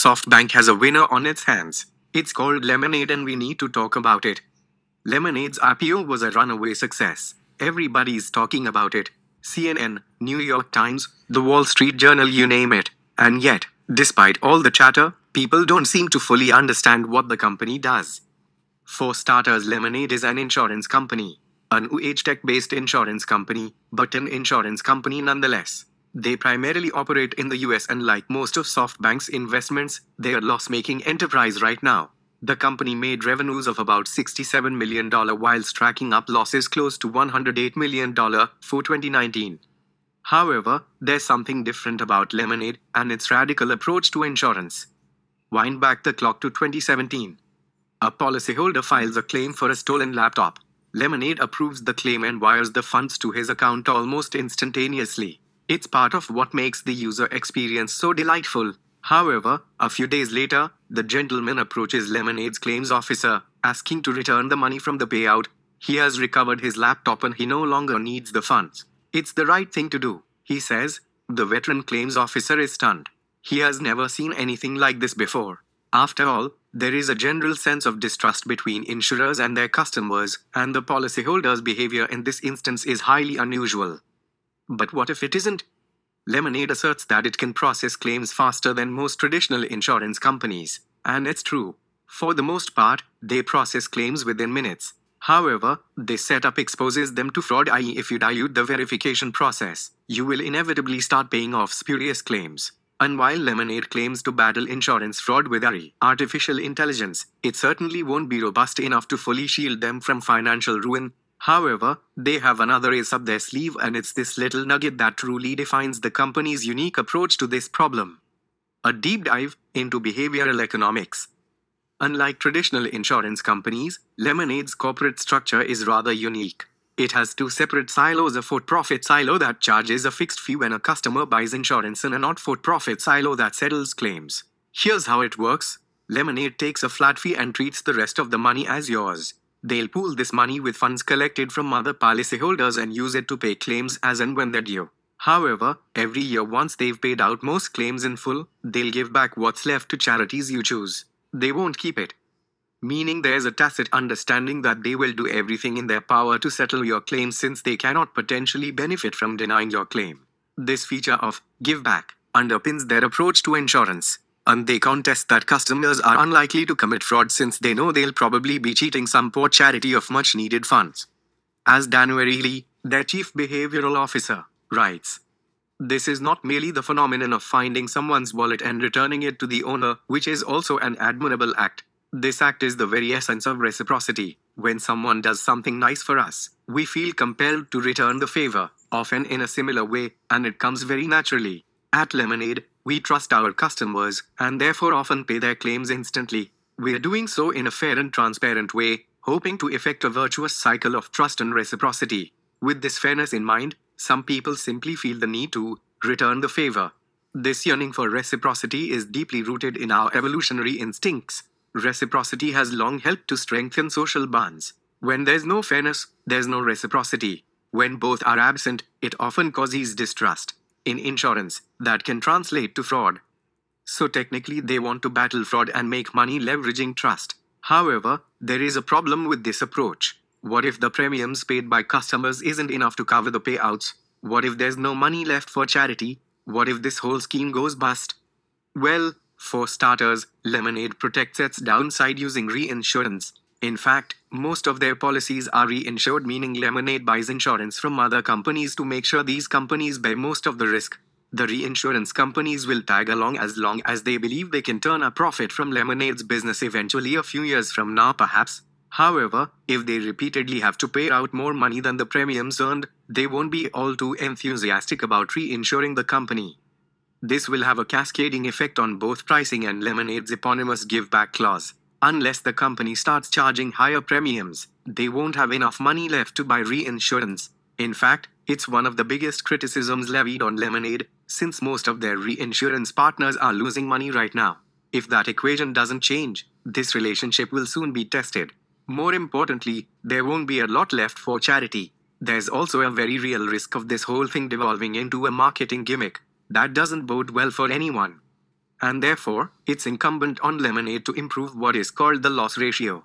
SoftBank has a winner on its hands. It's called Lemonade and we need to talk about it. Lemonade's IPO was a runaway success. Everybody's talking about it. CNN, New York Times, The Wall Street Journal, you name it. And yet, despite all the chatter, people don't seem to fully understand what the company does. For starters, Lemonade is an insurance company, an age tech based insurance company, but an insurance company nonetheless. They primarily operate in the US and like most of SoftBank's investments, they are loss-making enterprise right now. The company made revenues of about $67 million whilst tracking up losses close to $108 million for 2019. However, there's something different about Lemonade and its radical approach to insurance. Wind back the clock to 2017. A policyholder files a claim for a stolen laptop. Lemonade approves the claim and wires the funds to his account almost instantaneously. It's part of what makes the user experience so delightful. However, a few days later, the gentleman approaches Lemonade's claims officer, asking to return the money from the payout. He has recovered his laptop and he no longer needs the funds. It's the right thing to do, he says. The veteran claims officer is stunned. He has never seen anything like this before. After all, there is a general sense of distrust between insurers and their customers, and the policyholder's behavior in this instance is highly unusual. But what if it isn't? Lemonade asserts that it can process claims faster than most traditional insurance companies. And it's true. For the most part, they process claims within minutes. However, this setup exposes them to fraud, i.e., if you dilute the verification process, you will inevitably start paying off spurious claims. And while Lemonade claims to battle insurance fraud with AI, artificial intelligence, it certainly won't be robust enough to fully shield them from financial ruin, However, they have another ace up their sleeve, and it's this little nugget that truly defines the company's unique approach to this problem. A deep dive into behavioral economics. Unlike traditional insurance companies, Lemonade's corporate structure is rather unique. It has two separate silos a for profit silo that charges a fixed fee when a customer buys insurance, and a not for profit silo that settles claims. Here's how it works Lemonade takes a flat fee and treats the rest of the money as yours. They'll pool this money with funds collected from other policyholders and use it to pay claims as and when they're due. However, every year once they've paid out most claims in full, they'll give back what's left to charities you choose. They won't keep it. Meaning there's a tacit understanding that they will do everything in their power to settle your claim since they cannot potentially benefit from denying your claim. This feature of give back underpins their approach to insurance and they contest that customers are unlikely to commit fraud since they know they'll probably be cheating some poor charity of much needed funds. As Dan Ariely, their chief behavioral officer, writes, this is not merely the phenomenon of finding someone's wallet and returning it to the owner, which is also an admirable act. This act is the very essence of reciprocity. When someone does something nice for us, we feel compelled to return the favor, often in a similar way, and it comes very naturally. At Lemonade, we trust our customers and therefore often pay their claims instantly. We're doing so in a fair and transparent way, hoping to effect a virtuous cycle of trust and reciprocity. With this fairness in mind, some people simply feel the need to return the favor. This yearning for reciprocity is deeply rooted in our evolutionary instincts. Reciprocity has long helped to strengthen social bonds. When there's no fairness, there's no reciprocity. When both are absent, it often causes distrust in insurance that can translate to fraud. So technically, they want to battle fraud and make money leveraging trust. However, there is a problem with this approach. What if the premiums paid by customers isn't enough to cover the payouts? What if there's no money left for charity? What if this whole scheme goes bust? Well, for starters, Lemonade protects its downside using reinsurance. In fact, most of their policies are reinsured, meaning Lemonade buys insurance from other companies to make sure these companies bear most of the risk. The reinsurance companies will tag along as long as they believe they can turn a profit from Lemonade's business eventually, a few years from now, perhaps. However, if they repeatedly have to pay out more money than the premiums earned, they won't be all too enthusiastic about reinsuring the company. This will have a cascading effect on both pricing and Lemonade's eponymous give back clause. Unless the company starts charging higher premiums, they won't have enough money left to buy reinsurance. In fact, it's one of the biggest criticisms levied on Lemonade, since most of their reinsurance partners are losing money right now. If that equation doesn't change, this relationship will soon be tested. More importantly, there won't be a lot left for charity. There's also a very real risk of this whole thing devolving into a marketing gimmick. That doesn't bode well for anyone. And therefore, it's incumbent on Lemonade to improve what is called the loss ratio.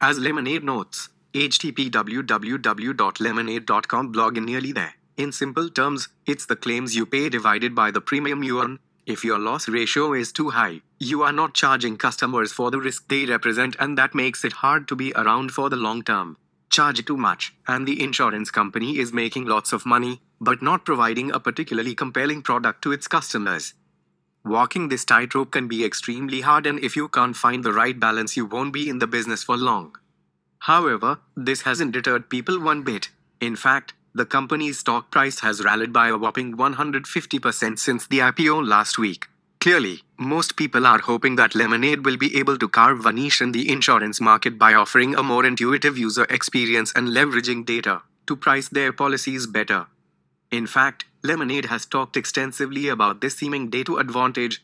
As Lemonade notes, http www.lemonade.com blog in nearly there. In simple terms, it's the claims you pay divided by the premium you earn. If your loss ratio is too high, you are not charging customers for the risk they represent, and that makes it hard to be around for the long term. Charge too much, and the insurance company is making lots of money, but not providing a particularly compelling product to its customers. Walking this tightrope can be extremely hard, and if you can't find the right balance, you won't be in the business for long. However, this hasn't deterred people one bit. In fact, the company's stock price has rallied by a whopping 150% since the IPO last week. Clearly, most people are hoping that Lemonade will be able to carve a niche in the insurance market by offering a more intuitive user experience and leveraging data to price their policies better. In fact, Lemonade has talked extensively about this seeming data advantage.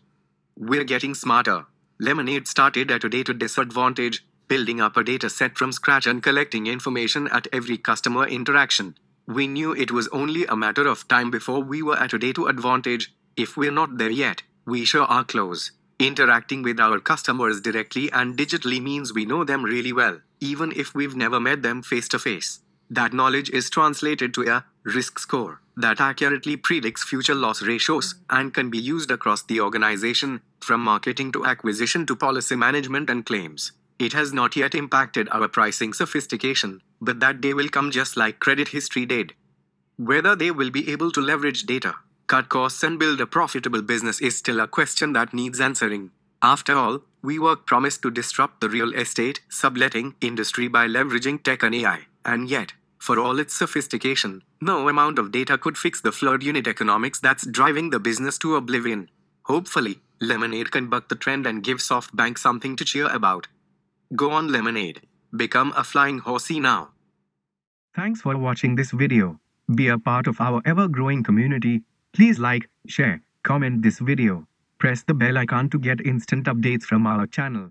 We're getting smarter. Lemonade started at a data disadvantage, building up a data set from scratch and collecting information at every customer interaction. We knew it was only a matter of time before we were at a data advantage. If we're not there yet, we sure are close. Interacting with our customers directly and digitally means we know them really well, even if we've never met them face to face. That knowledge is translated to a risk score that accurately predicts future loss ratios and can be used across the organization, from marketing to acquisition to policy management and claims. It has not yet impacted our pricing sophistication, but that day will come just like credit history did. Whether they will be able to leverage data, cut costs, and build a profitable business is still a question that needs answering. After all, WeWork promised to disrupt the real estate subletting industry by leveraging tech and AI, and yet, for all its sophistication, no amount of data could fix the flawed unit economics that's driving the business to oblivion. Hopefully, Lemonade can buck the trend and give SoftBank something to cheer about. Go on Lemonade. Become a flying horsey now. Thanks for watching this video. Be a part of our ever-growing community. Please like, share, comment this video. Press the bell icon to get instant updates from our channel.